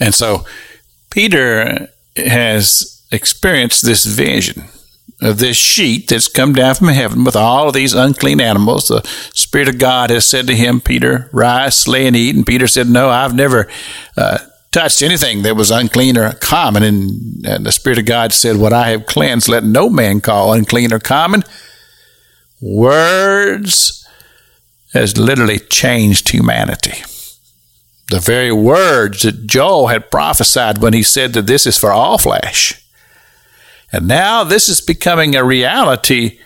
And so Peter has experienced this vision of this sheet that's come down from heaven with all of these unclean animals. The Spirit of God has said to him, Peter, rise, slay, and eat. And Peter said, No, I've never uh, touched anything that was unclean or common. And, and the Spirit of God said, What I have cleansed, let no man call unclean or common. Words has literally changed humanity. The very words that Joel had prophesied when he said that this is for all flesh and now this is becoming a reality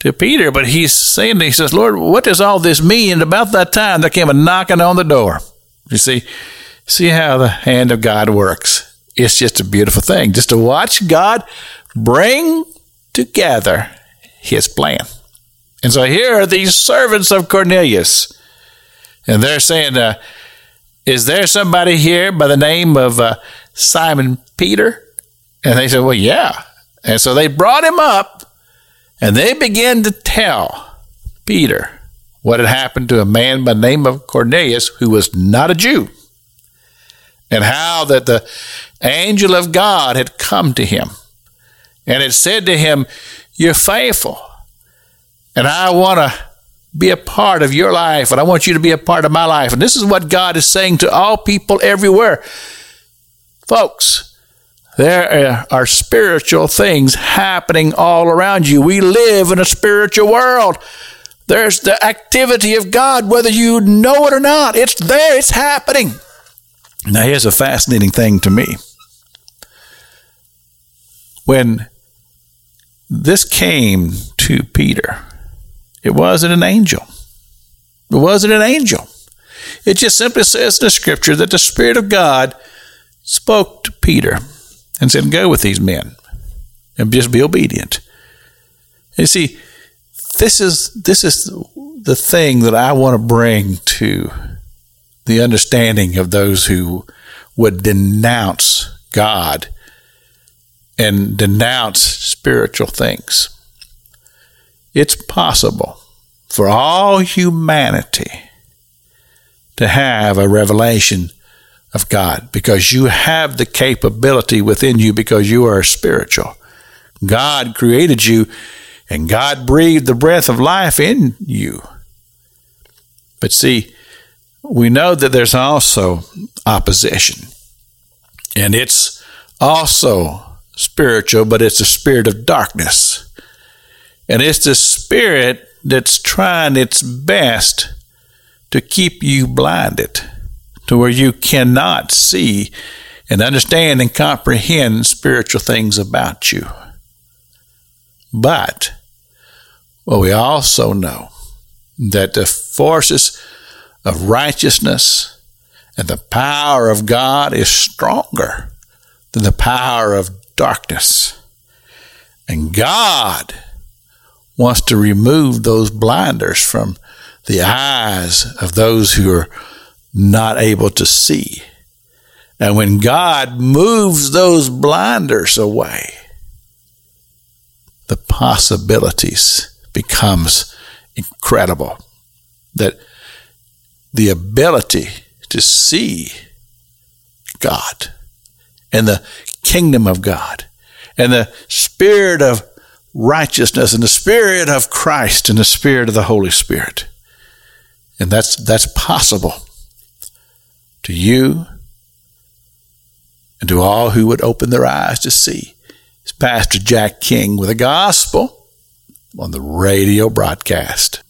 to Peter, but he's saying, he says, Lord, what does all this mean? And about that time, there came a knocking on the door. You see, see how the hand of God works. It's just a beautiful thing just to watch God bring together his plan. And so here are these servants of Cornelius. And they're saying, uh, Is there somebody here by the name of uh, Simon Peter? And they said, Well, yeah. And so they brought him up and they began to tell Peter what had happened to a man by the name of Cornelius who was not a Jew and how that the angel of God had come to him and had said to him, You're faithful, and I want to be a part of your life, and I want you to be a part of my life. And this is what God is saying to all people everywhere. Folks, there are spiritual things happening all around you. We live in a spiritual world. There's the activity of God, whether you know it or not. It's there, it's happening. Now, here's a fascinating thing to me. When this came to Peter, it wasn't an angel. It wasn't an angel. It just simply says in the scripture that the Spirit of God spoke to Peter and said, Go with these men and just be obedient. You see, this is this is the thing that I want to bring to the understanding of those who would denounce God and denounce spiritual things. It's possible for all humanity to have a revelation of God because you have the capability within you because you are spiritual. God created you and God breathed the breath of life in you. But see, we know that there's also opposition. And it's also spiritual, but it's a spirit of darkness. And it's the spirit that's trying its best to keep you blinded to where you cannot see and understand and comprehend spiritual things about you. But well, we also know that the forces of righteousness and the power of God is stronger than the power of darkness. And God wants to remove those blinders from the eyes of those who are not able to see. And when God moves those blinders away, the possibilities becomes incredible. That the ability to see God and the kingdom of God and the spirit of righteousness and the spirit of Christ and the spirit of the Holy Spirit. And that's that's possible to you and to all who would open their eyes to see. It's Pastor Jack King with the gospel on the radio broadcast.